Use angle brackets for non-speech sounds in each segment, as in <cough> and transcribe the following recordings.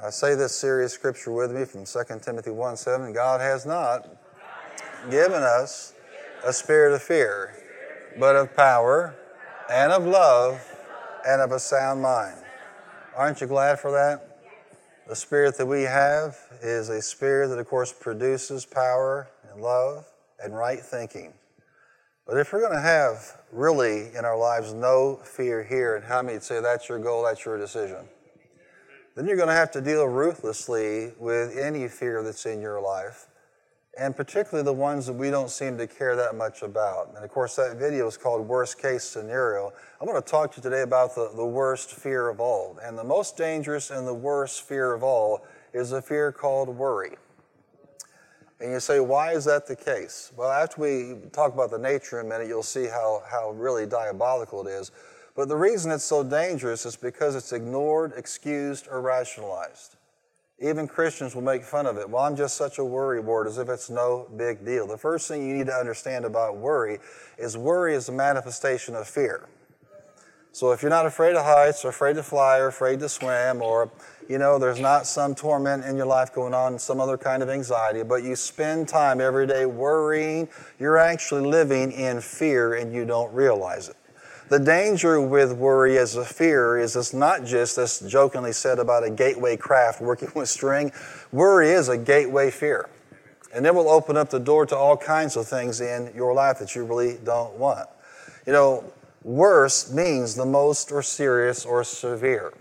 I say this serious scripture with me from 2 Timothy 1 7. God has not given us a spirit of fear, but of power and of love and of a sound mind. Aren't you glad for that? The spirit that we have is a spirit that, of course, produces power and love and right thinking. But if we're going to have really in our lives no fear here, and how many say that's your goal, that's your decision? Then you're going to have to deal ruthlessly with any fear that's in your life, and particularly the ones that we don't seem to care that much about. And of course, that video is called Worst Case Scenario. I'm going to talk to you today about the, the worst fear of all. And the most dangerous and the worst fear of all is a fear called worry. And you say, why is that the case? Well, after we talk about the nature in a minute, you'll see how, how really diabolical it is. But the reason it's so dangerous is because it's ignored, excused, or rationalized. Even Christians will make fun of it. Well, I'm just such a worry ward as if it's no big deal. The first thing you need to understand about worry is worry is a manifestation of fear. So if you're not afraid of heights or afraid to fly or afraid to swim or you know there's not some torment in your life going on, some other kind of anxiety, but you spend time every day worrying, you're actually living in fear and you don't realize it. The danger with worry as a fear is it's not just as jokingly said about a gateway craft working <laughs> with string. Worry is a gateway fear. And it will open up the door to all kinds of things in your life that you really don't want. You know, worst means the most or serious or severe.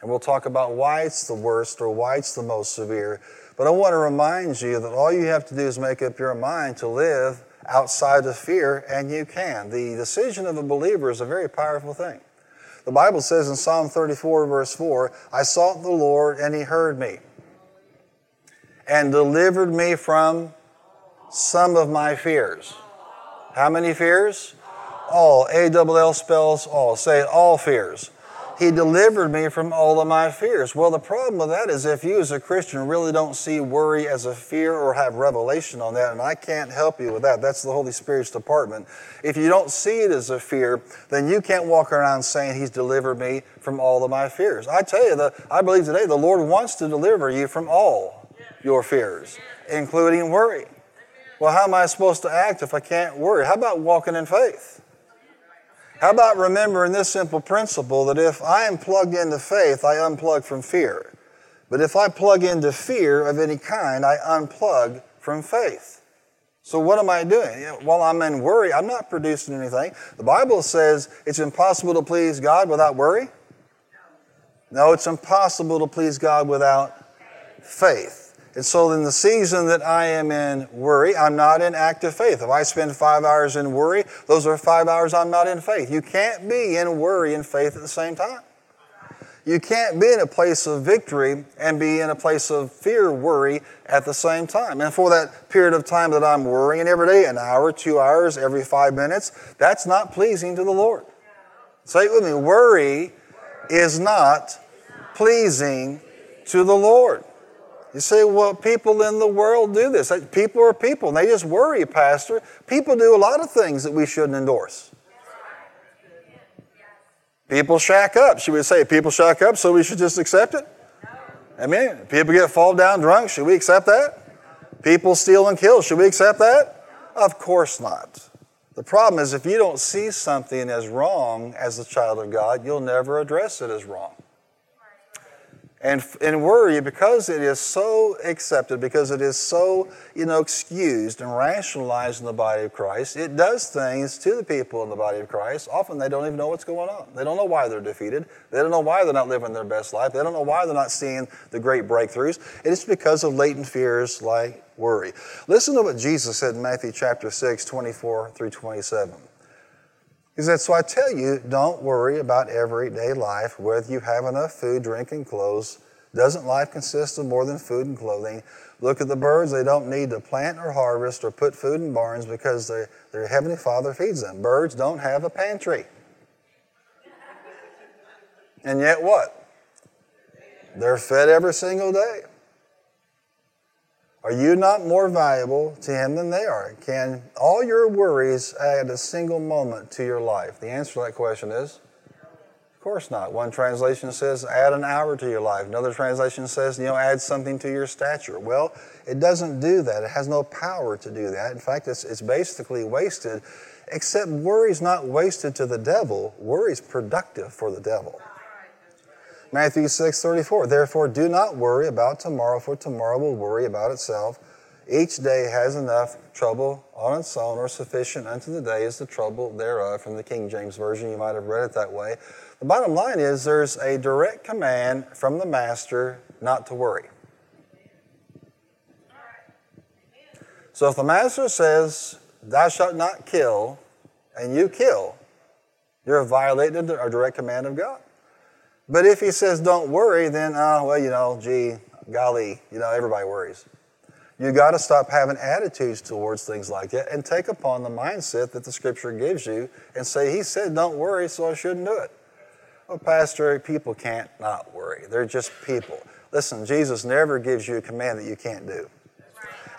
And we'll talk about why it's the worst or why it's the most severe. But I want to remind you that all you have to do is make up your mind to live outside of fear, and you can. The decision of a believer is a very powerful thing. The Bible says in Psalm 34, verse 4, I sought the Lord, and he heard me and delivered me from some of my fears. How many fears? All. A double L spells all. Say all fears. He delivered me from all of my fears. Well, the problem with that is if you as a Christian really don't see worry as a fear or have revelation on that, and I can't help you with that, that's the Holy Spirit's department. If you don't see it as a fear, then you can't walk around saying, He's delivered me from all of my fears. I tell you, the, I believe today the Lord wants to deliver you from all your fears, including worry. Well, how am I supposed to act if I can't worry? How about walking in faith? How about remembering this simple principle that if I am plugged into faith, I unplug from fear. But if I plug into fear of any kind, I unplug from faith. So what am I doing? While I'm in worry, I'm not producing anything. The Bible says it's impossible to please God without worry. No, it's impossible to please God without faith. And so, in the season that I am in worry, I'm not in active faith. If I spend five hours in worry, those are five hours I'm not in faith. You can't be in worry and faith at the same time. You can't be in a place of victory and be in a place of fear, worry at the same time. And for that period of time that I'm worrying every day, an hour, two hours, every five minutes, that's not pleasing to the Lord. Say it with me worry is not pleasing to the Lord. You say, well, people in the world do this. People are people, and they just worry, Pastor. People do a lot of things that we shouldn't endorse. People shack up. Should we say people shack up so we should just accept it? I mean, people get fall down drunk. Should we accept that? People steal and kill. Should we accept that? Of course not. The problem is if you don't see something as wrong as a child of God, you'll never address it as wrong. And, and worry, because it is so accepted, because it is so, you know, excused and rationalized in the body of Christ, it does things to the people in the body of Christ. Often they don't even know what's going on. They don't know why they're defeated. They don't know why they're not living their best life. They don't know why they're not seeing the great breakthroughs. It's because of latent fears like worry. Listen to what Jesus said in Matthew chapter 6, 24 through 27. He said, So I tell you, don't worry about everyday life, whether you have enough food, drink, and clothes. Doesn't life consist of more than food and clothing? Look at the birds. They don't need to plant or harvest or put food in barns because their, Heavenly Father feeds them. Birds don't have a pantry. And yet, what? They're fed every single day. Are you not more valuable to Him than they are? Can all your worries add a single moment to your life? The answer to that question is, of course not. One translation says add an hour to your life. Another translation says, you know, add something to your stature. Well, it doesn't do that. It has no power to do that. In fact, it's, it's basically wasted, except worry's not wasted to the devil. Worry's productive for the devil. Matthew 6 34. Therefore, do not worry about tomorrow, for tomorrow will worry about itself. Each day has enough trouble on its own, or sufficient unto the day is the trouble thereof. From the King James Version, you might have read it that way. The bottom line is there's a direct command from the Master not to worry. So if the Master says, Thou shalt not kill, and you kill, you're violating a direct command of God. But if he says, Don't worry, then, oh, well, you know, gee, golly, you know, everybody worries. You got to stop having attitudes towards things like that and take upon the mindset that the scripture gives you and say, He said, don't worry, so I shouldn't do it. Well, Pastor, people can't not worry. They're just people. Listen, Jesus never gives you a command that you can't do.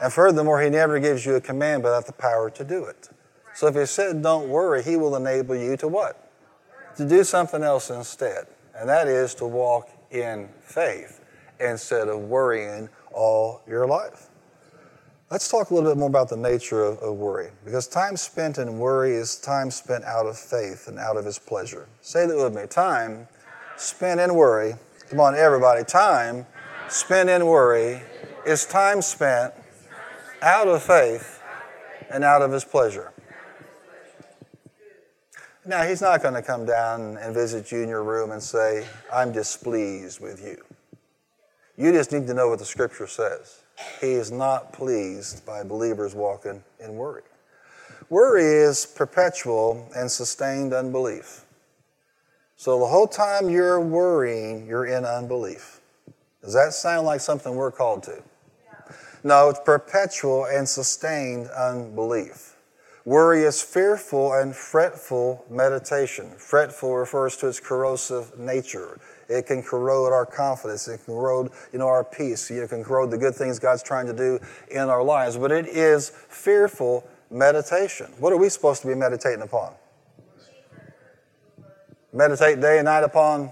And furthermore, He never gives you a command without the power to do it. So if He said, don't worry, He will enable you to what? To do something else instead. And that is to walk in faith instead of worrying all your life. Let's talk a little bit more about the nature of, of, worry, because time spent in worry is time spent out of faith and out of His pleasure. Say that with me. Time spent in worry, come on, everybody, time spent in worry is time spent out of faith and out of His pleasure. Now, He's not going to come down and visit you in your room and say, I'm displeased with you. You just need to know what the Scripture says. He is not pleased by believers walking in worry. Worry is perpetual and sustained unbelief. So the whole time you're worrying, you're in unbelief. Does that sound like something we're called to? No, it's perpetual and sustained unbelief. Worry is fearful and fretful meditation. Fretful refers to its corrosive nature. It can corrode our confidence. It can corrode, you know, our peace. It can corrode the good things God's trying to do in our lives. But it is fearful meditation. What are we supposed to be meditating upon? Meditate day and night upon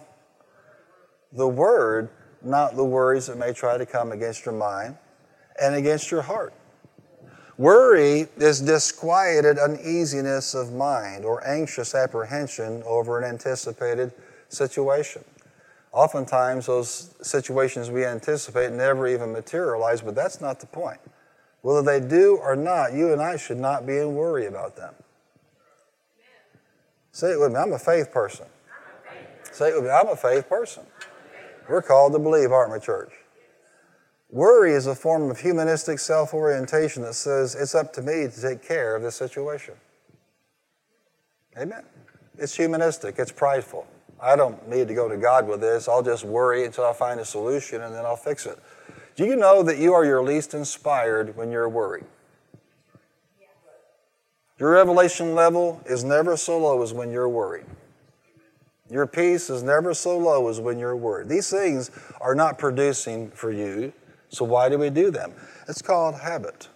the Word, not the worries that may try to come against your mind and against your heart. Worry is disquieted uneasiness of mind or anxious apprehension over an anticipated situation. Oftentimes, those situations we anticipate never even materialize, but that's not the point. Whether they do or not, you and I should not be in worry about them. Say it with me I'm a faith person. Say it with me I'm a faith person. We're called to believe, aren't we, church? Worry is a form of humanistic self orientation that says it's up to me to take care of this situation. Amen. It's humanistic, it's prideful. I don't need to go to God with this. I'll just worry until I find a solution and then I'll fix it. Do you know that you are your least inspired when you're worried? Your revelation level is never so low as when you're worried. Your peace is never so low as when you're worried. These things are not producing for you, so why do we do them? It's called habit.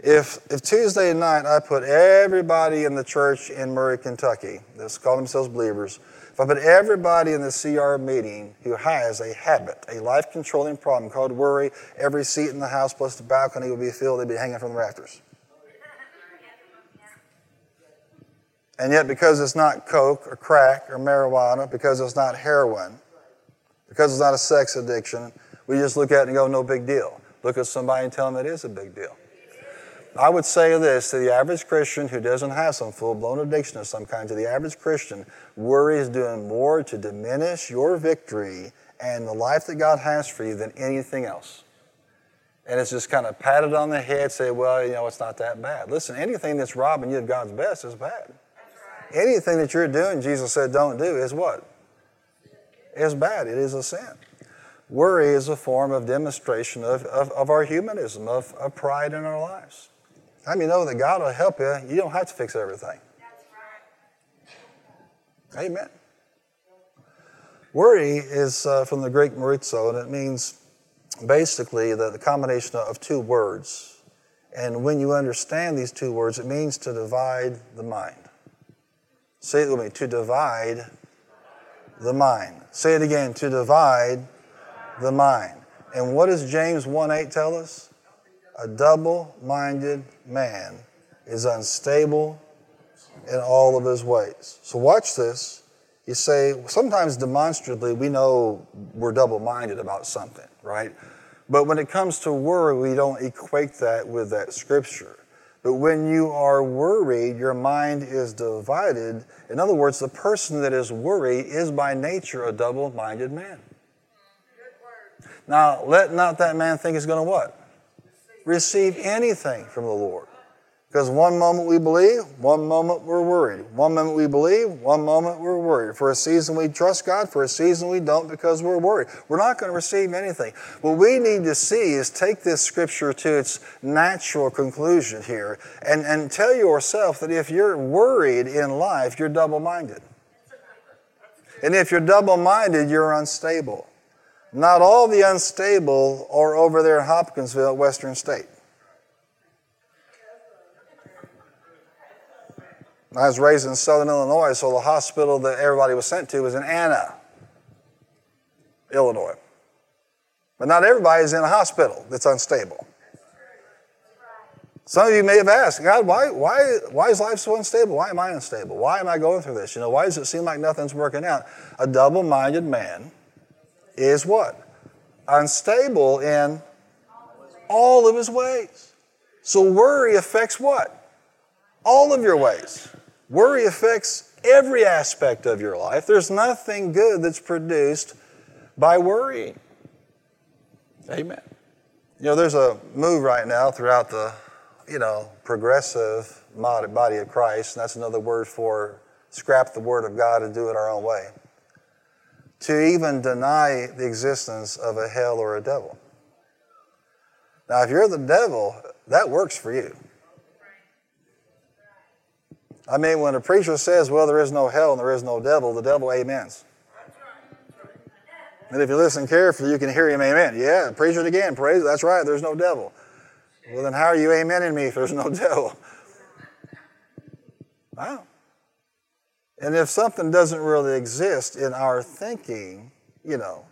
If, if Tuesday night I put everybody in the church in Murray, Kentucky, that's call themselves believers, if I put everybody in the CR meeting who has a habit, a life controlling problem called worry, every seat in the house plus the balcony would be filled, they'd be hanging from the rafters. And yet, because it's not coke or crack or marijuana, because it's not heroin, because it's not a sex addiction, we just look at it and go, no big deal. Look at somebody and tell them it is a big deal. I would say this to the average Christian who doesn't have some full blown addiction of some kind, to the average Christian, worry is doing more to diminish your victory and the life that God has for you than anything else. And it's just kind of patted on the head, say, well, you know, it's not that bad. Listen, anything that's robbing you of God's best is bad. Anything that you're doing, Jesus said, don't do, is what? Is bad. It is a sin. Worry is a form of demonstration of, of, of our humanism, of, of pride in our lives. How many know that God will help you? You don't have to fix everything. Right. Amen. Worry is uh, from the Greek morizo, and it means basically the, the combination of two words. And when you understand these two words, it means to divide the mind. Say it with me to divide the mind. Say it again to divide the mind. And what does James 1 8 tell us? A double minded man is unstable in all of his ways. So watch this. You say, sometimes demonstrably, we know we're double minded about something, right? But when it comes to worry, we don't equate that with that scripture. But when you are worried, your mind is divided. In other words, the person that is worried is by nature a double minded man. Now, let not that man think he's going to what? Receive anything from the Lord. Because one moment we believe, one moment we're worried. One moment we believe, one moment we're worried. For a season we trust God, for a season we don't because we're worried. We're not going to receive anything. What we need to see is take this scripture to its natural conclusion here and, and tell yourself that if you're worried in life, you're double minded. And if you're double minded, you're unstable. Not all the unstable are over there in Hopkinsville Western State. I was raised in southern Illinois, so the hospital that everybody was sent to was in Anna, Illinois. But not everybody is in a hospital that's unstable. Some of you may have asked, God, why, why, why is life so unstable? Why am I unstable? Why am I going through this? You know, why does it seem like nothing's working out? A double minded man is what? Unstable in all of his ways. So worry affects what? All of your ways. Worry affects every aspect of your life. There's nothing good that's produced by worrying. Amen. You know, there's a move right now throughout the, you know, progressive body of Christ, and that's another word for scrap the Word of God and do it our own way, to even deny the existence of a hell or a devil. Now, if you're the devil, that works for you. I mean, when a preacher says, well, there is no hell and there is no devil, the devil amens. And if you listen carefully, you can hear him amen. Yeah, preach it again. Praise. That's right. There's no devil. Well, then how are you amening me if there's no <laughs> devil? Wow. And if something doesn't really exist in our thinking, you know,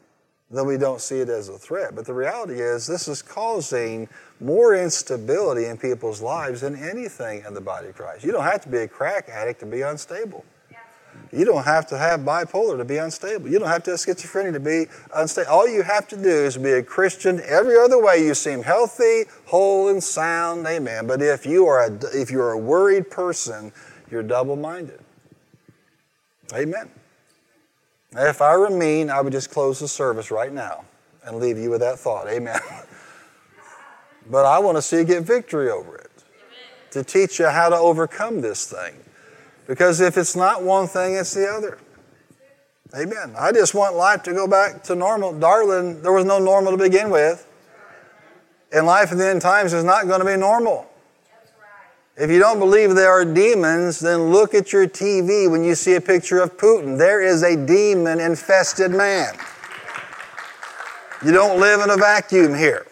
then we don't see it as a threat. But the reality is, this is causing more instability in people's lives than anything in the body of Christ. You don't have to be a crack addict to be unstable. You don't have to have bipolar to be unstable. You don't have to have schizophrenia to be unstable. All you have to do is be a Christian. Every other way you seem healthy, whole, and sound. Amen. But if you are a, if you're a worried person, you're double-minded. Amen. If I were mean, I would just close the service right now and leave you with that thought. Amen. <laughs> but I want to see you get victory over it to teach you how to overcome this thing. Because if it's not one thing, it's the other. Amen. I just want life to go back to normal. Darling, there was no normal to begin with. And life in the end times is not going to be normal. If you don't believe there are demons, then look at your TV when you see a picture of Putin. There is a demon infested man. You don't live in a vacuum here.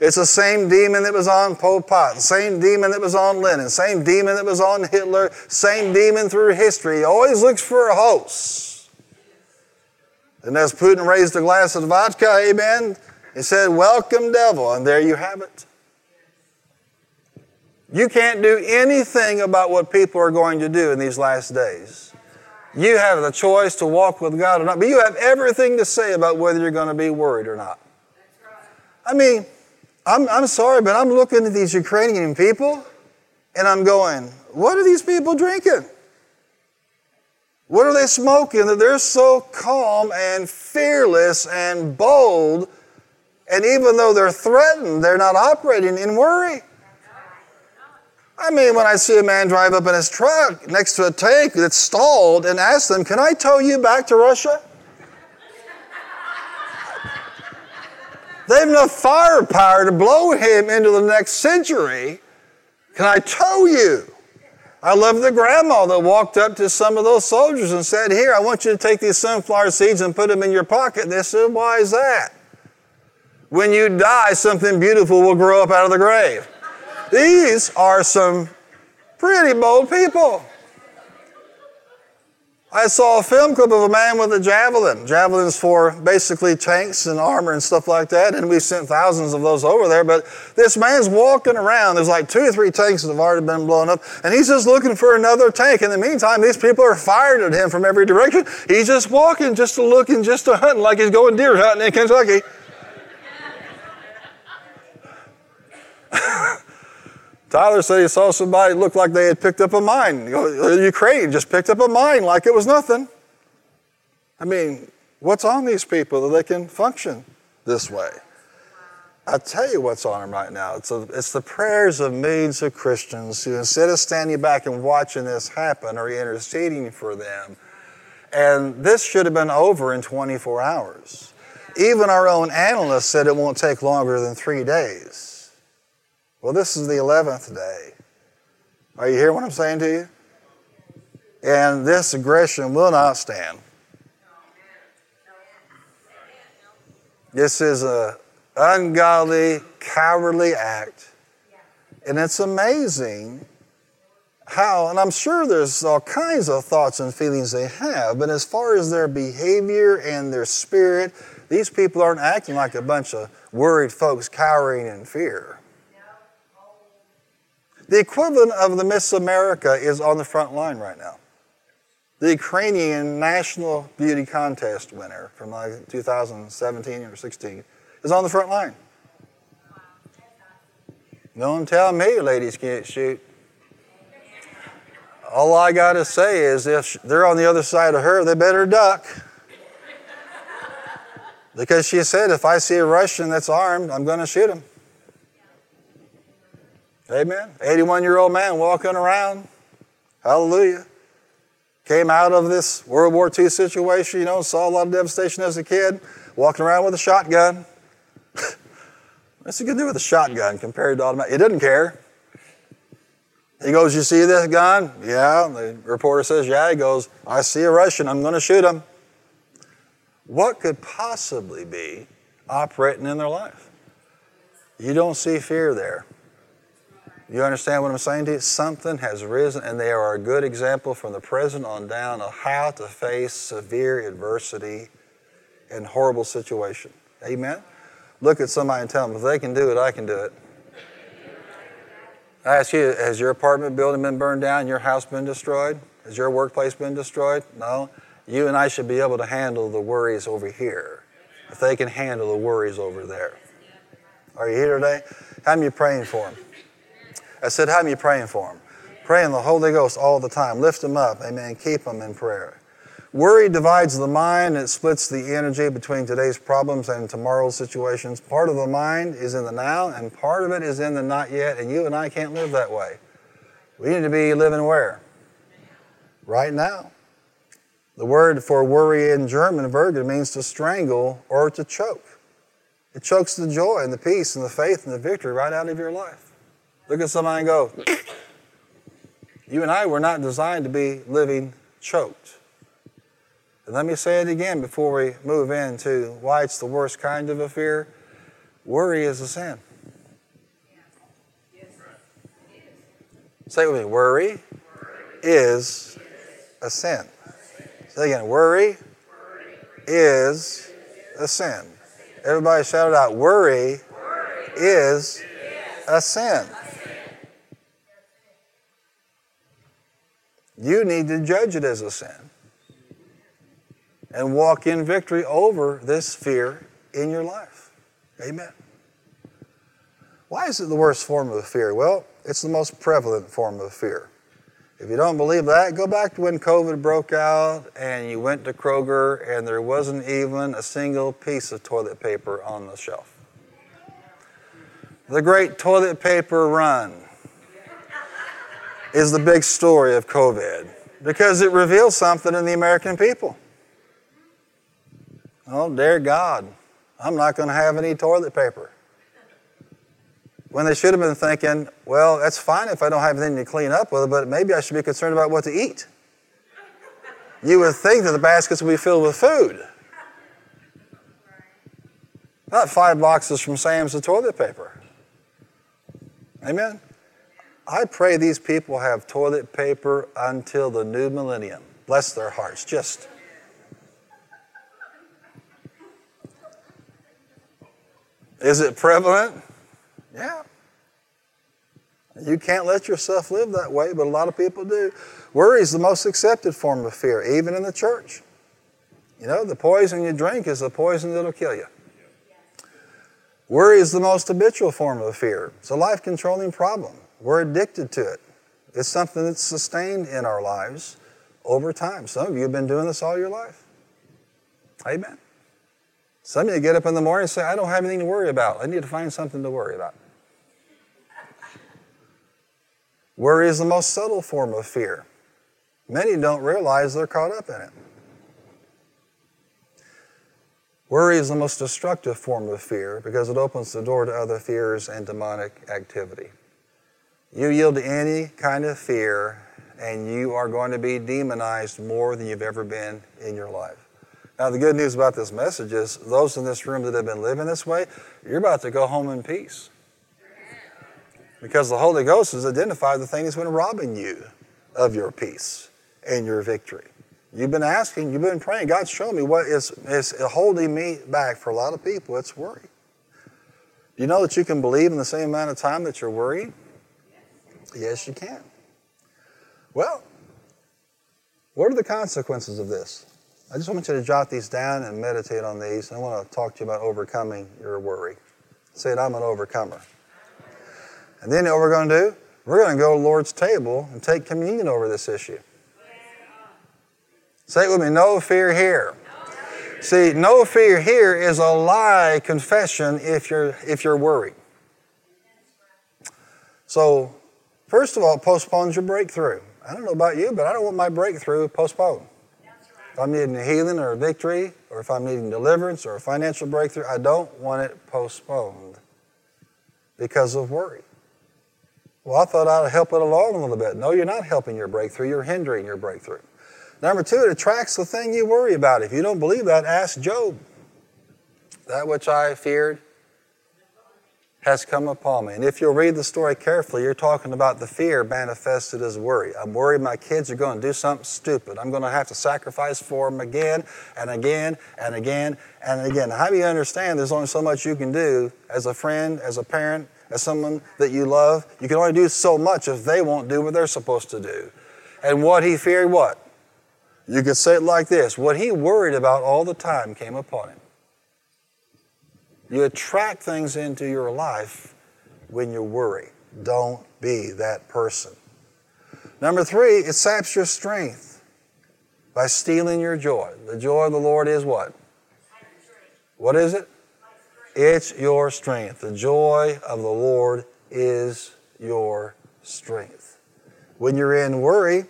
It's the same demon that was on Pol Pot, the same demon that was on Lenin, same demon that was on Hitler, same demon through history. He always looks for a host. And as Putin raised a glass of vodka, amen, he said, Welcome, devil. And there you have it. You can't do anything about what people are going to do in these last days. You have the choice to walk with God or not, but you have everything to say about whether you're going to be worried or not. I mean, I'm, I'm sorry, but I'm looking at these Ukrainian people and I'm going, what are these people drinking? What are they smoking that they're so calm and fearless and bold? And even though they're threatened, they're not operating in worry. I mean, when I see a man drive up in his truck next to a tank that's stalled and ask them, Can I tow you back to Russia? they have enough firepower to blow him into the next century. Can I tow you? I love the grandma that walked up to some of those soldiers and said, Here, I want you to take these sunflower seeds and put them in your pocket. And they said, Why is that? When you die, something beautiful will grow up out of the grave. These are some pretty bold people. I saw a film clip of a man with a javelin. Javelins for basically tanks and armor and stuff like that, and we sent thousands of those over there. But this man's walking around. There's like two or three tanks that have already been blown up, and he's just looking for another tank. In the meantime, these people are firing at him from every direction. He's just walking, just to looking, just to hunting, like he's going deer hunting in Kentucky. <laughs> Tyler said he saw somebody look like they had picked up a mine. Ukraine just picked up a mine like it was nothing. I mean, what's on these people that they can function this way? I tell you what's on them right now. It's, a, it's the prayers of millions of Christians who, instead of standing back and watching this happen, are interceding for them. And this should have been over in 24 hours. Even our own analysts said it won't take longer than three days. Well, this is the 11th day. Are you hearing what I'm saying to you? And this aggression will not stand. This is an ungodly, cowardly act. And it's amazing how, and I'm sure there's all kinds of thoughts and feelings they have, but as far as their behavior and their spirit, these people aren't acting like a bunch of worried folks cowering in fear. The equivalent of the Miss America is on the front line right now. The Ukrainian National Beauty Contest winner from like 2017 or 16 is on the front line. Don't tell me ladies can't shoot. All I got to say is if they're on the other side of her, they better duck. Because she said, if I see a Russian that's armed, I'm going to shoot him. Amen. 81 year old man walking around. Hallelujah. Came out of this World War II situation, you know, saw a lot of devastation as a kid, walking around with a shotgun. <laughs> What's he to do with a shotgun compared to automatic? He didn't care. He goes, You see this gun? Yeah. The reporter says, Yeah. He goes, I see a Russian. I'm going to shoot him. What could possibly be operating in their life? You don't see fear there. You understand what I'm saying to you? Something has risen, and they are a good example from the present on down of how to face severe adversity and horrible situation. Amen? Look at somebody and tell them, if they can do it, I can do it. I ask you, has your apartment building been burned down? Your house been destroyed? Has your workplace been destroyed? No. You and I should be able to handle the worries over here if they can handle the worries over there. Are you here today? How many praying for them? I said, How many praying for them? Praying the Holy Ghost all the time. Lift them up. Amen. Keep them in prayer. Worry divides the mind. It splits the energy between today's problems and tomorrow's situations. Part of the mind is in the now, and part of it is in the not yet. And you and I can't live that way. We need to be living where? Right now. The word for worry in German, würgen, means to strangle or to choke. It chokes the joy and the peace and the faith and the victory right out of your life. Look at somebody and go, You and I were not designed to be living choked. And let me say it again before we move into why it's the worst kind of a fear. Worry is a sin. Say it with me worry is a sin. Say again worry is a sin. Everybody shout it out worry is a sin. You need to judge it as a sin and walk in victory over this fear in your life. Amen. Why is it the worst form of fear? Well, it's the most prevalent form of fear. If you don't believe that, go back to when COVID broke out and you went to Kroger and there wasn't even a single piece of toilet paper on the shelf. The great toilet paper run is the big story of COVID because it reveals something in the American people. Oh, dear God, I'm not going to have any toilet paper. When they should have been thinking, well, that's fine if I don't have anything to clean up with, but maybe I should be concerned about what to eat. You would think that the baskets would be filled with food. Not five boxes from Sam's of toilet paper. Amen? I pray these people have toilet paper until the new millennium. Bless their hearts. Just. Is it prevalent? Yeah. You can't let yourself live that way, but a lot of people do. Worry is the most accepted form of fear, even in the church. You know, the poison you drink is the poison that'll kill you. Worry is the most habitual form of fear. It's a life controlling problem. We're addicted to it. It's something that's sustained in our lives over time. Some of you have been doing this all your life. Amen. Some of you get up in the morning and say, I don't have anything to worry about. I need to find something to worry about. Worry is the most subtle form of fear. Many don't realize they're caught up in it. Worry is the most destructive form of fear because it opens the door to other fears and demonic activity. You yield to any kind of fear, and you are going to be demonized more than you've ever been in your life. Now, the good news about this message is those in this room that have been living this way, you're about to go home in peace. Because the Holy Ghost has identified the thing that's been robbing you of your peace and your victory. You've been asking, you've been praying, God's showing me what is, is holding me back. For a lot of people, it's worry. Do you know that you can believe in the same amount of time that you're worried? Yes, you can. Well, what are the consequences of this? I just want you to jot these down and meditate on these. I want to talk to you about overcoming your worry. Say it, I'm an overcomer. And then what we're going to do, we're going to go to the Lord's table and take communion over this issue. Say it with me no fear here. See, no fear here is a lie confession if you're, if you're worried. So, first of all, it postpones your breakthrough. I don't know about you, but I don't want my breakthrough postponed. If I'm needing a healing or a victory, or if I'm needing deliverance or a financial breakthrough, I don't want it postponed because of worry. Well, I thought I'd help it along a little bit. No, you're not helping your breakthrough, you're hindering your breakthrough. Number two, it attracts the thing you worry about. If you don't believe that, ask Job. That which I feared has come upon me. And if you'll read the story carefully, you're talking about the fear manifested as worry. I'm worried my kids are going to do something stupid. I'm going to have to sacrifice for them again and again and again and again. How do you understand there's only so much you can do as a friend, as a parent, as someone that you love? You can only do so much if they won't do what they're supposed to do. And what he feared, what? You could say it like this what he worried about all the time came upon him. You attract things into your life when you worry. Don't be that person. Number three, it saps your strength by stealing your joy. The joy of the Lord is what? What is it? It's your strength. The joy of the Lord is your strength. When you're in worry,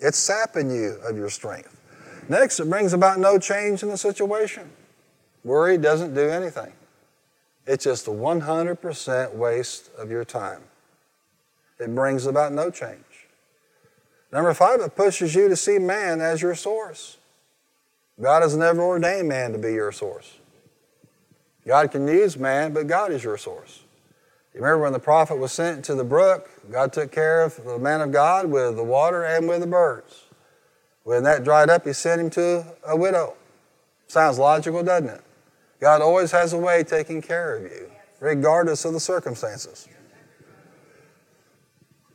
it's sapping you of your strength. Next, it brings about no change in the situation. Worry doesn't do anything. It's just a 100% waste of your time. It brings about no change. Number five, it pushes you to see man as your source. God has never ordained man to be your source. God can use man, but God is your source. You remember when the prophet was sent to the brook, God took care of the man of God with the water and with the birds. When that dried up, he sent him to a widow. Sounds logical, doesn't it? God always has a way taking care of you, regardless of the circumstances.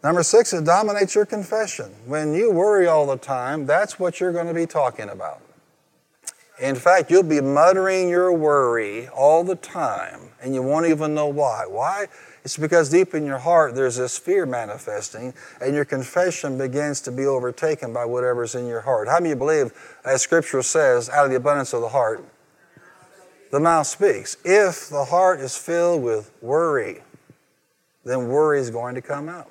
Number six, it dominates your confession. When you worry all the time, that's what you're going to be talking about. In fact, you'll be muttering your worry all the time, and you won't even know why. Why? It's because deep in your heart there's this fear manifesting, and your confession begins to be overtaken by whatever's in your heart. How you believe, as Scripture says, out of the abundance of the heart, the mouth speaks? If the heart is filled with worry, then worry is going to come out.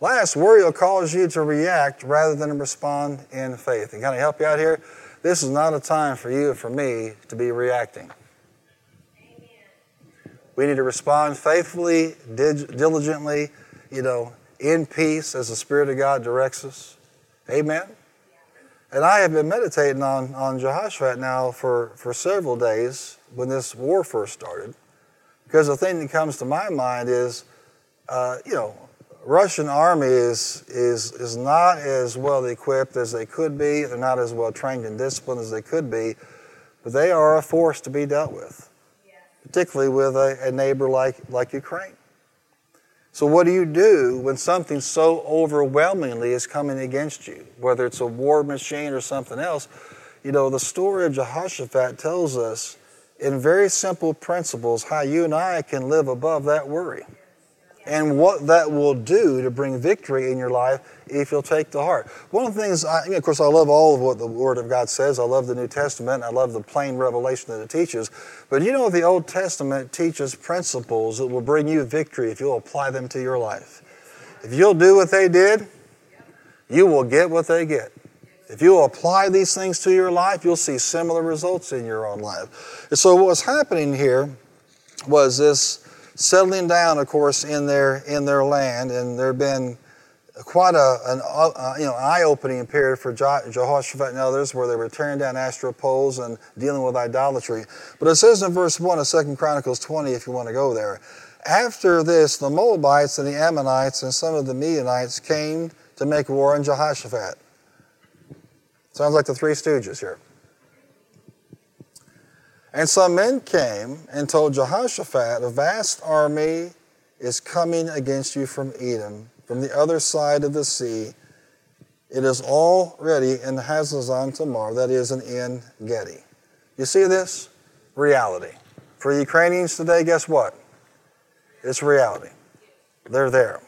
Last, worry will cause you to react rather than respond in faith. And can I help you out here? This is not a time for you and for me to be reacting. We need to respond faithfully, diligently, you know, in peace as the Spirit of God directs us. Amen. And I have been meditating on, on Jehoshaphat now for, for several days when this war first started. Because the thing that comes to my mind is, uh, you know, Russian army is, is, is not as well equipped as they could be. They're not as well trained and disciplined as they could be, but they are a force to be dealt with, particularly with a, a neighbor like, like Ukraine. So, what do you do when something so overwhelmingly is coming against you, whether it's a war machine or something else? You know, the story of Jehoshaphat tells us in very simple principles how you and I can live above that worry and what that will do to bring victory in your life if you'll take the heart. One of the things, I, of course, I love all of what the Word of God says. I love the New Testament. I love the plain revelation that it teaches. But you know, the Old Testament teaches principles that will bring you victory if you'll apply them to your life. If you'll do what they did, you will get what they get. If you'll apply these things to your life, you'll see similar results in your own life. And so, what was happening here was this settling down, of course, in their in their land, and there had been quite a an uh, you know eye-opening period for Jehoshaphat and others, where they were tearing down Asherah poles and dealing with idolatry. But it says in verse one of Second Chronicles 20, if you want to go there. After this, the Moabites and the Ammonites and some of the Midianites came to make war on Jehoshaphat. Sounds like the Three Stooges here. And some men came and told Jehoshaphat, A vast army is coming against you from Edom, from the other side of the sea. It is already in Hazazon Tamar, that is, in En Gedi. You see this? Reality. For Ukrainians today, guess what? It's reality. They're there.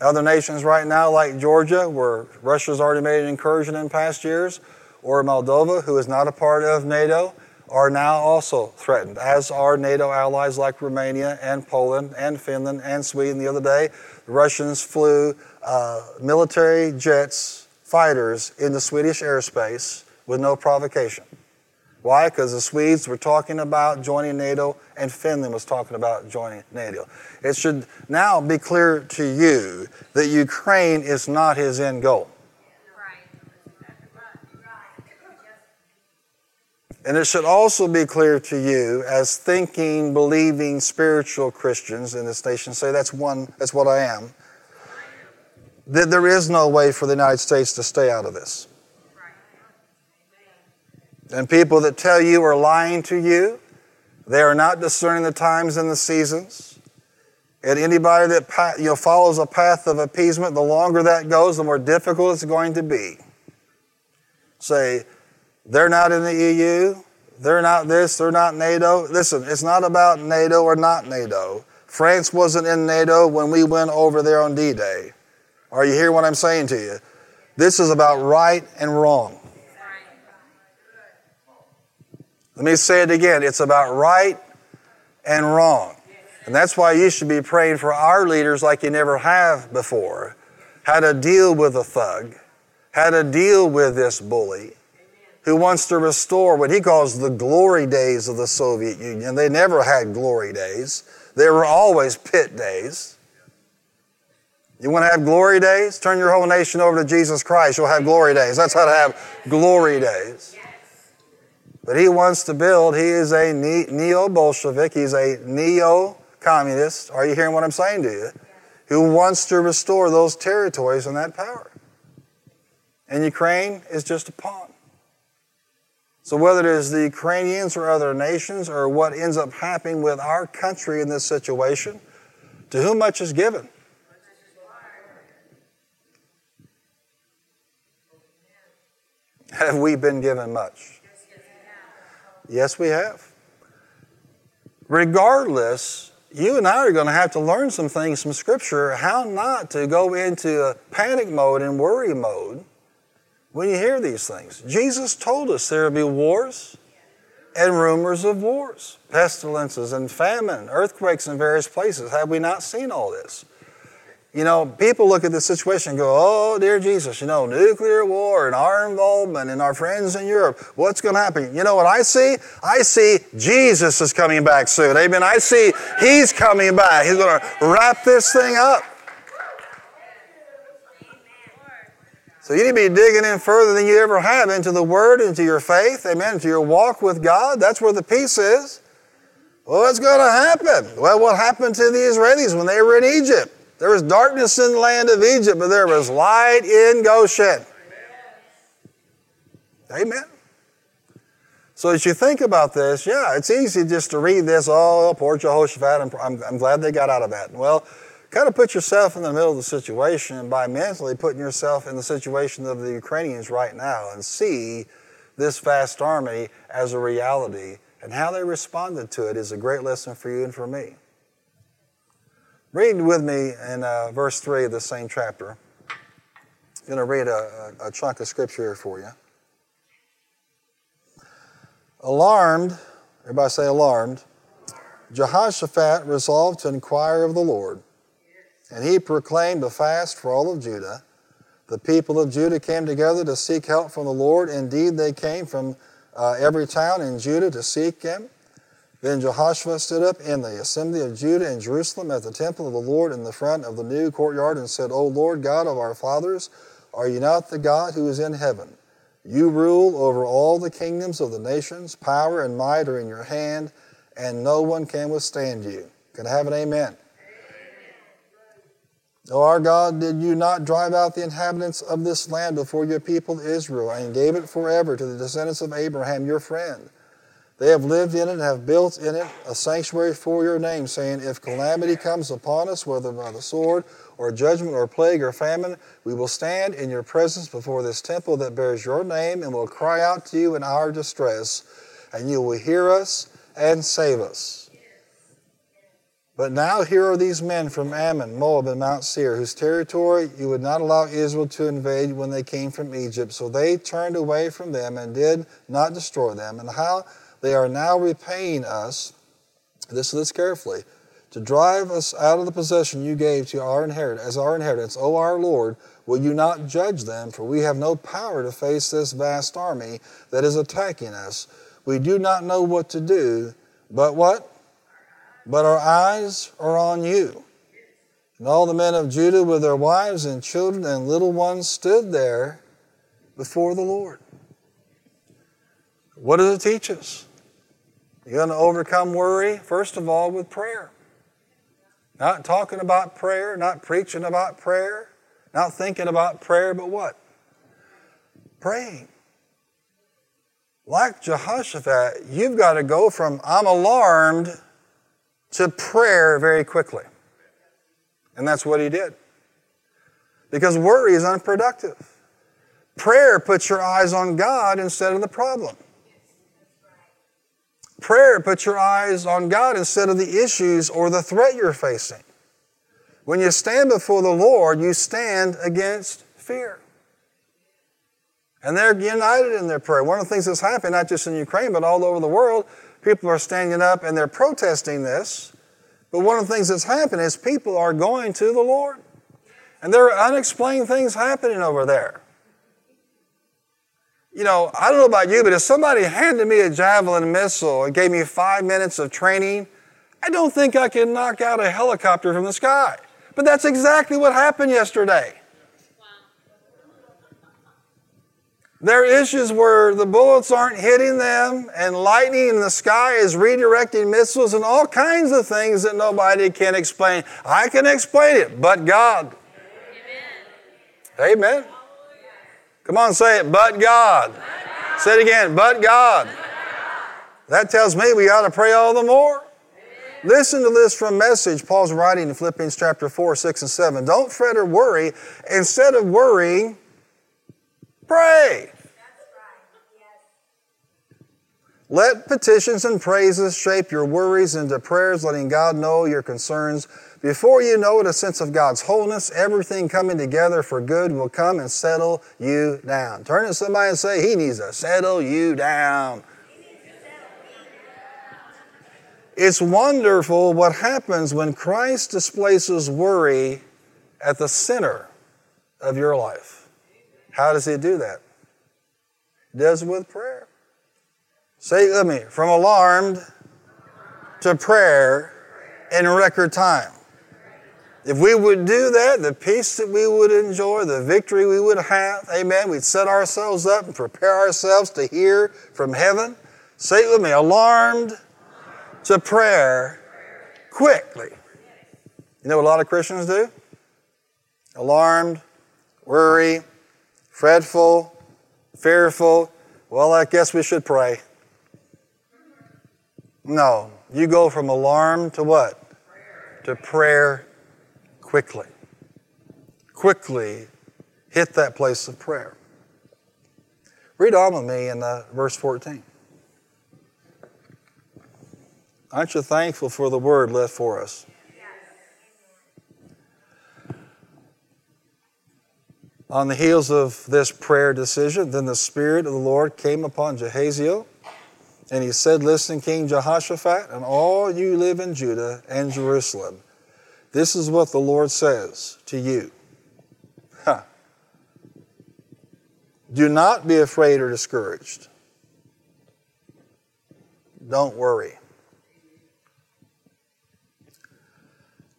Other nations right now, like Georgia, where Russia's already made an incursion in past years, or Moldova, who is not a part of NATO, are now also threatened, as are NATO allies like Romania and Poland and Finland and Sweden. The other day, the Russians flew uh, military jets, fighters, into Swedish airspace with no provocation. Why? Because the Swedes were talking about joining NATO and Finland was talking about joining NATO. It should now be clear to you that Ukraine is not his end goal. And it should also be clear to you as thinking, believing, spiritual Christians in this nation say that's one, that's what I am, that there is no way for the United States to stay out of this. And people that tell you are lying to you, they are not discerning the times and the seasons. And anybody that you know, follows a path of appeasement, the longer that goes, the more difficult it's going to be. Say, they're not in the EU, they're not this, they're not NATO. Listen, it's not about NATO or not NATO. France wasn't in NATO when we went over there on D Day. Are you hearing what I'm saying to you? This is about right and wrong. Let me say it again. It's about right and wrong. And that's why you should be praying for our leaders like you never have before. How to deal with a thug, how to deal with this bully, who wants to restore what he calls the glory days of the Soviet Union. They never had glory days, they were always pit days. You want to have glory days? Turn your whole nation over to Jesus Christ. You'll have glory days. That's how to have glory days. But he wants to build, he is a neo Bolshevik, he's a neo communist. Are you hearing what I'm saying to you? Who wants to restore those territories and that power. And Ukraine is just a pawn. So, whether it is the Ukrainians or other nations or what ends up happening with our country in this situation, to whom much is given. Have we been given much? Yes, we have. Regardless, you and I are going to have to learn some things from Scripture how not to go into a panic mode and worry mode when you hear these things. Jesus told us there will be wars and rumors of wars, pestilences and famine, earthquakes in various places. Have we not seen all this? You know, people look at this situation and go, oh, dear Jesus, you know, nuclear war and our involvement and our friends in Europe, what's going to happen? You know what I see? I see Jesus is coming back soon. Amen. I see He's coming back. He's going to wrap this thing up. So you need to be digging in further than you ever have into the Word, into your faith, amen, into your walk with God. That's where the peace is. Well, what's going to happen? Well, what happened to the Israelis when they were in Egypt? There was darkness in the land of Egypt, but there was light in Goshen. Amen. So as you think about this, yeah, it's easy just to read this, oh, poor Jehoshaphat, I'm, I'm, I'm glad they got out of that. Well, kind of put yourself in the middle of the situation by mentally putting yourself in the situation of the Ukrainians right now and see this vast army as a reality and how they responded to it is a great lesson for you and for me. Read with me in uh, verse 3 of the same chapter. I'm going to read a, a, chunk of scripture here for you. Alarmed, everybody say alarmed, Jehoshaphat resolved to inquire of the Lord. And he proclaimed a fast for all of Judah. The people of Judah came together to seek help from the Lord. Indeed, they came from uh, every town in Judah to seek him. Then Jehoshaphat stood up in the assembly of Judah in Jerusalem at the temple of the Lord in the front of the new courtyard and said, O Lord God of our fathers, are you not the God who is in heaven? You rule over all the kingdoms of the nations. Power and might are in your hand, and no one can withstand you. Can I have an amen? O our God, did you not drive out the inhabitants of this land before your people Israel, and gave it forever to the descendants of Abraham, your friend? They have lived in it and have built in it a sanctuary for your name, saying, If calamity comes upon us, whether by the sword or judgment or plague or famine, we will stand in your presence before this temple that bears your name and will cry out to you in our distress, and you will hear us and save us. But now here are these men from Ammon, Moab, and Mount Seir, whose territory you would not allow Israel to invade when they came from Egypt. So they turned away from them and did not destroy them. And how they are now repaying us, listen to this carefully, to drive us out of the possession you gave to our inheritance, as our inheritance, O our Lord, will you not judge them? For we have no power to face this vast army that is attacking us. We do not know what to do, but what? But our eyes are on you. And all the men of Judah with their wives and children and little ones stood there before the Lord. What does it teach us? You're going to overcome worry, first of all, with prayer. Not talking about prayer, not preaching about prayer, not thinking about prayer, but what? Praying. Like Jehoshaphat, you've got to go from I'm alarmed to prayer very quickly. And that's what he did. Because worry is unproductive. Prayer puts your eyes on God instead of the problem. Prayer puts your eyes on God instead of the issues or the threat you're facing. When you stand before the Lord, you stand against fear. And they're united in their prayer. One of the things that's happening, not just in Ukraine, but all over the world, people are standing up and they're protesting this. But one of the things that's happening is people are going to the Lord. And there are unexplained things happening over there you know, I don't know about you, but if somebody handed me a javelin missile and gave me five minutes of training, I don't think I can knock out a helicopter from the sky. But that's exactly what happened yesterday. There are issues where the bullets aren't hitting them, and lightning in the sky is redirecting missiles and all kinds of things that nobody can explain. I can explain it, but God. Amen. Amen. Come on, say it. But God. But God. Say it again. But God. but God. That tells me we ought to pray all the more. Listen to this from message Paul's writing in Philippians chapter 4, 6, and 7. Don't fret or worry. Instead of worrying, pray. Let petitions and praises shape your worries into prayers, letting God know your concerns before you know it, a sense of God's wholeness, everything coming together for good will come and settle you down. Turn to somebody and say, He needs to settle you down. It's wonderful what happens when Christ displaces worry at the center of your life. How does He do that? He does it with prayer. Say it with me from alarmed to prayer in record time. If we would do that, the peace that we would enjoy, the victory we would have, amen, we'd set ourselves up and prepare ourselves to hear from heaven. Say it with me alarmed to prayer quickly. You know what a lot of Christians do? alarmed, worry, fretful, fearful, well, I guess we should pray. No, you go from alarm to what? Prayer. To prayer quickly. Quickly hit that place of prayer. Read on with me in uh, verse 14. Aren't you thankful for the word left for us? On the heels of this prayer decision, then the Spirit of the Lord came upon Jahaziel, and he said, Listen, King Jehoshaphat, and all you live in Judah and Jerusalem, this is what the Lord says to you. Huh. Do not be afraid or discouraged. Don't worry.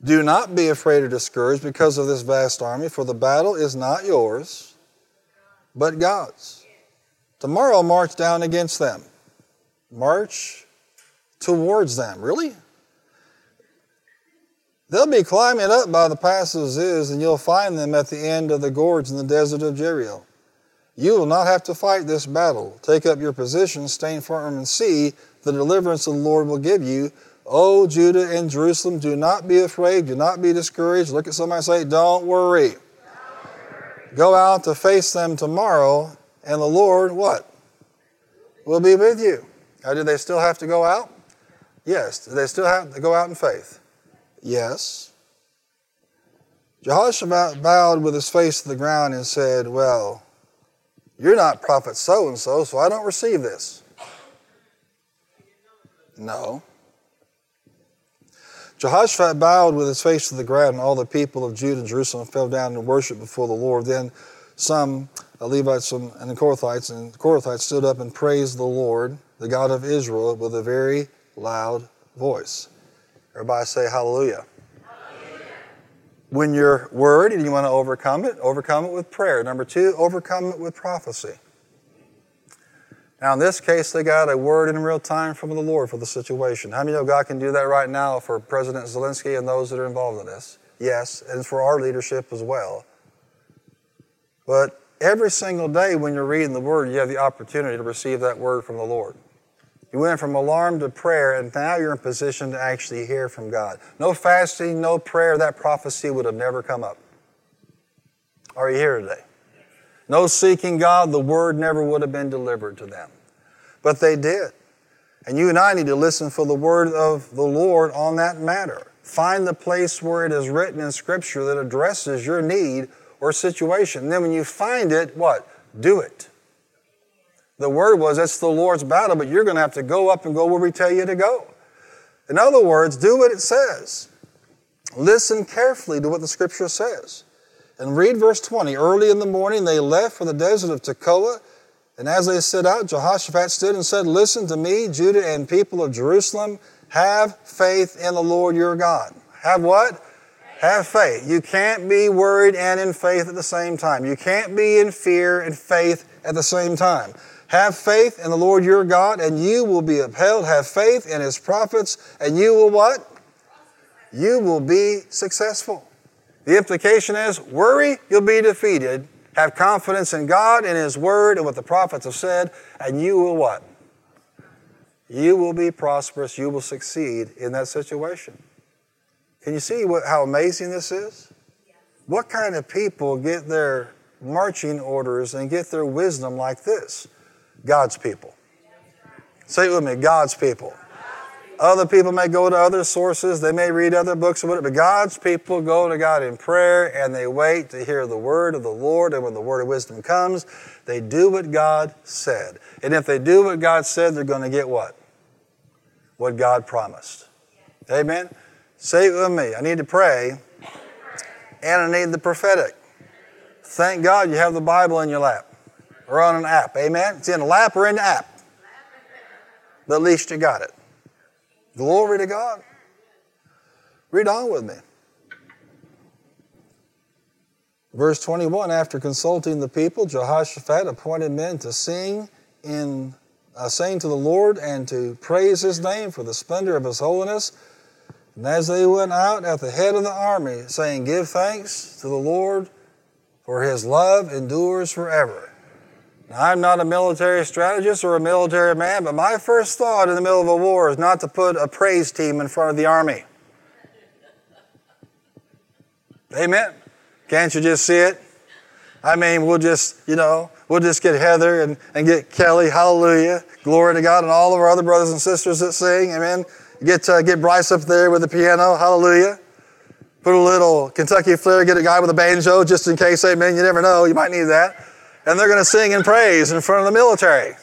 Do not be afraid or discouraged because of this vast army, for the battle is not yours, but God's. Tomorrow, march down against them. March towards them. Really? They'll be climbing up by the Pass of Ziz, and you'll find them at the end of the gorge in the desert of Jeruel. You will not have to fight this battle. Take up your position, stand firm, and see the deliverance the Lord will give you Oh, Judah and Jerusalem, do not be afraid, do not be discouraged. Look at somebody and say, Don't worry. Don't worry. Go out to face them tomorrow, and the Lord, what? Will be with you. Now, do they still have to go out? Yes. Do they still have to go out in faith? Yes. Jehoshaphat bowed with his face to the ground and said, Well, you're not prophet so and so, so I don't receive this. No. Jehoshaphat bowed with his face to the ground, and all the people of Judah and Jerusalem fell down and worshiped before the Lord. Then some uh, Levites and the Kohathites and the Korahites stood up and praised the Lord, the God of Israel, with a very loud voice. Everybody say hallelujah. hallelujah. When you're worried and you want to overcome it, overcome it with prayer. Number two, overcome it with prophecy. Now, in this case, they got a word in real time from the Lord for the situation. How many know God can do that right now for President Zelensky and those that are involved in this? Yes, and for our leadership as well. But every single day when you're reading the Word, you have the opportunity to receive that word from the Lord. You went from alarm to prayer, and now you're in position to actually hear from God. No fasting, no prayer, that prophecy would have never come up. Are you here today? No seeking God, the word never would have been delivered to them. But they did. And you and I need to listen for the word of the Lord on that matter. Find the place where it is written in Scripture that addresses your need or situation. And then when you find it, what? Do it. The word was, it's the Lord's battle, but you're going to have to go up and go where we tell you to go. In other words, do what it says. Listen carefully to what the Scripture says. And read verse 20. Early in the morning they left for the desert of Tekoa. And as they set out, Jehoshaphat stood and said, Listen to me, Judah and people of Jerusalem. Have faith in the Lord your God. Have what? Have faith. You can't be worried and in faith at the same time. You can't be in fear and faith at the same time. Have faith in the Lord your God, and you will be upheld. Have faith in his prophets, and you will what? You will be successful. The implication is worry, you'll be defeated. Have confidence in God and His Word and what the prophets have said, and you will what? You will be prosperous. You will succeed in that situation. Can you see what, how amazing this is? What kind of people get their marching orders and get their wisdom like this? God's people. Say it with me God's people. Other people may go to other sources, they may read other books but God's people go to God in prayer and they wait to hear the word of the Lord. And when the word of wisdom comes, they do what God said. And if they do what God said, they're going to get what? What God promised. Amen? Say it with me. I need to pray and I need the prophetic. Thank God you have the Bible in your lap or on an app. Amen? It's in a lap or in the app. But at least you got it. Glory to God. Read on with me. Verse 21 After consulting the people, Jehoshaphat appointed men to sing in uh, saying to the Lord and to praise his name for the splendor of his holiness And as they went out at the head of the army, saying, Give thanks to the Lord, for his love endures forever. I'm not a military strategist or a military man, but my first thought in the middle of a war is not to put a praise team in front of the army. Amen. Can't you just see it? I mean, we'll just, you know, we'll just get Heather and, and get Kelly, hallelujah, glory to God, and all of our other brothers and sisters that sing, amen. Get, uh, get Bryce up there with the piano, hallelujah. Put a little Kentucky flair, get a guy with a banjo just in case, amen. You never know, you might need that. And they're going to sing and praise in front of the military.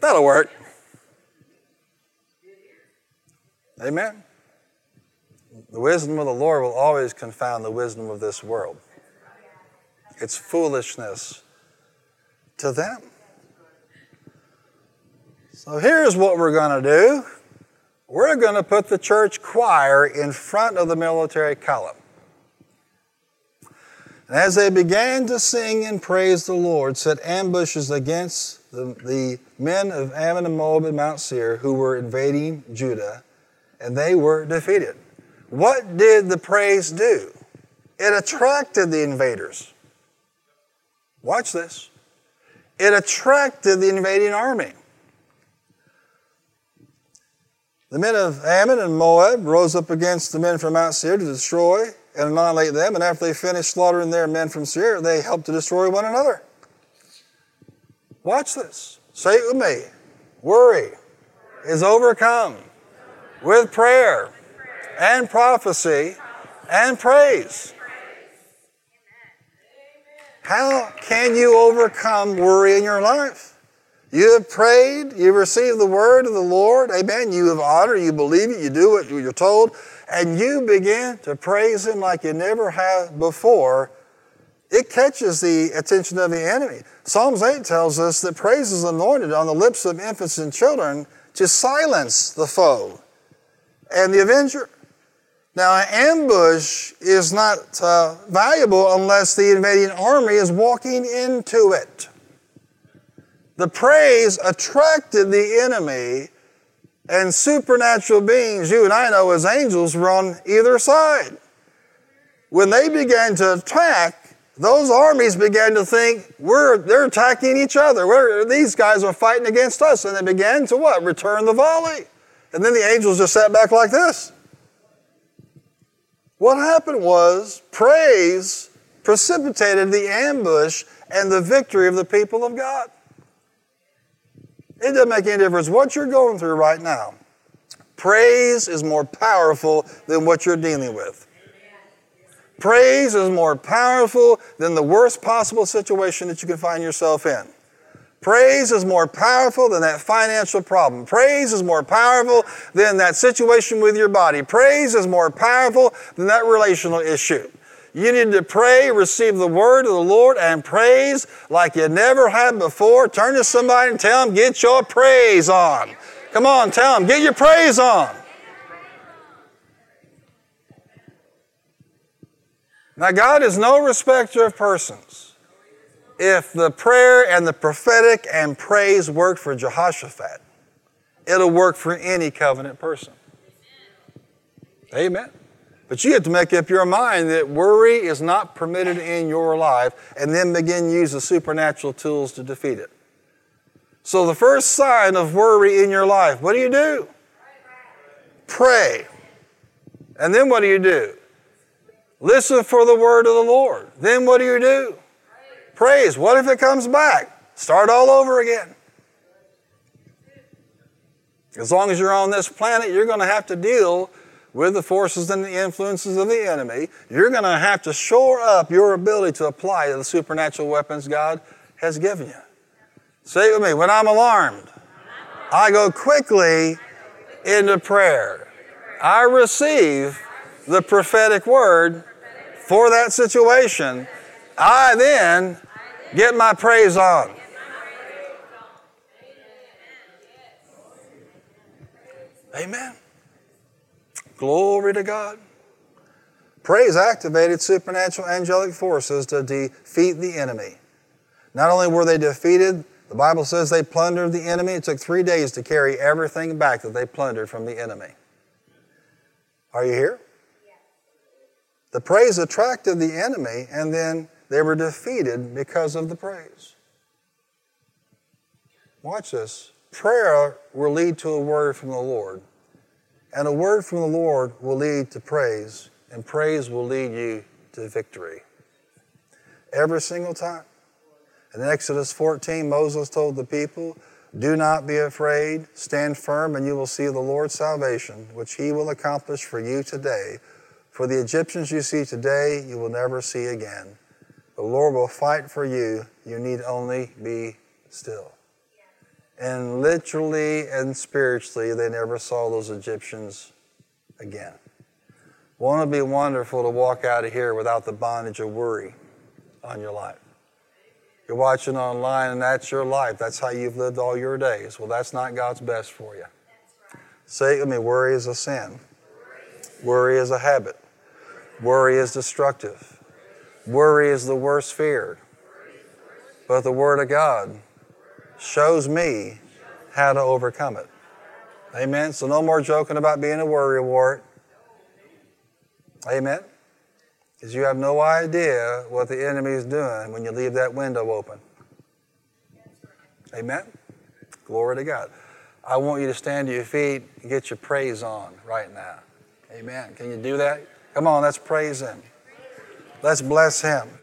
That'll work. Amen. The wisdom of the Lord will always confound the wisdom of this world. It's foolishness to them. So here's what we're going to do we're going to put the church choir in front of the military column. And as they began to sing and praise the Lord, set ambushes against the, the men of Ammon and Moab and Mount Seir who were invading Judah, and they were defeated. What did the praise do? It attracted the invaders. Watch this. It attracted the invading army. The men of Ammon and Moab rose up against the men from Mount Seir to destroy and annihilate them, and after they finished slaughtering their men from Seir, they helped to destroy one another. Watch this. Say it with me. Worry is overcome with prayer and prophecy and praise. How can you overcome worry in your life? You have prayed, you've received the word of the Lord, amen. You have honored, you believe it, you do what you're told, and you begin to praise Him like you never have before. It catches the attention of the enemy. Psalms 8 tells us that praise is anointed on the lips of infants and children to silence the foe and the avenger. Now, an ambush is not uh, valuable unless the invading army is walking into it. The praise attracted the enemy, and supernatural beings, you and I know as angels, were on either side. When they began to attack, those armies began to think, we're, they're attacking each other. We're, these guys are fighting against us. And they began to what? Return the volley. And then the angels just sat back like this. What happened was praise precipitated the ambush and the victory of the people of God. It doesn't make any difference what you're going through right now. Praise is more powerful than what you're dealing with. Praise is more powerful than the worst possible situation that you can find yourself in. Praise is more powerful than that financial problem. Praise is more powerful than that situation with your body. Praise is more powerful than that relational issue. You need to pray, receive the word of the Lord, and praise like you never had before. Turn to somebody and tell them, get your praise on. Come on, tell them, get your praise on. Now, God is no respecter of persons if the prayer and the prophetic and praise work for Jehoshaphat, it'll work for any covenant person. Amen. But you have to make up your mind that worry is not permitted in your life and then begin use the supernatural tools to defeat it. So the first sign of worry in your life, what do you do? Pray. And then what do you do? Listen for the word of the Lord. Then what do you do? Praise. What if it comes back? Start all over again. As long as you're on this planet, you're going to have to deal with the forces and the influences of the enemy. You're going to have to shore up your ability to apply the supernatural weapons God has given you. Say it with me. When I'm alarmed, I go quickly into prayer. I receive the prophetic word for that situation. I then Get my praise on. Amen. Glory to God. Praise activated supernatural angelic forces to defeat the enemy. Not only were they defeated, the Bible says they plundered the enemy. It took three days to carry everything back that they plundered from the enemy. Are you here? The praise attracted the enemy, and then they were defeated because of the praise. Watch this. Prayer will lead to a word from the Lord, and a word from the Lord will lead to praise, and praise will lead you to victory. Every single time. In Exodus 14, Moses told the people, Do not be afraid, stand firm, and you will see the Lord's salvation, which he will accomplish for you today. For the Egyptians you see today, you will never see again. The Lord will fight for you. You need only be still. And literally and spiritually, they never saw those Egyptians again. Won't it be wonderful to walk out of here without the bondage of worry on your life? You're watching online and that's your life. That's how you've lived all your days. Well, that's not God's best for you. Say it with me worry is a sin, worry is a habit, worry is destructive, worry is the worst fear. But the Word of God shows me how to overcome it. Amen. So no more joking about being a worry wart. Amen. Because you have no idea what the enemy is doing when you leave that window open. Amen. Glory to God. I want you to stand to your feet and get your praise on right now. Amen. Can you do that? Come on, let's praise Him. Let's bless Him.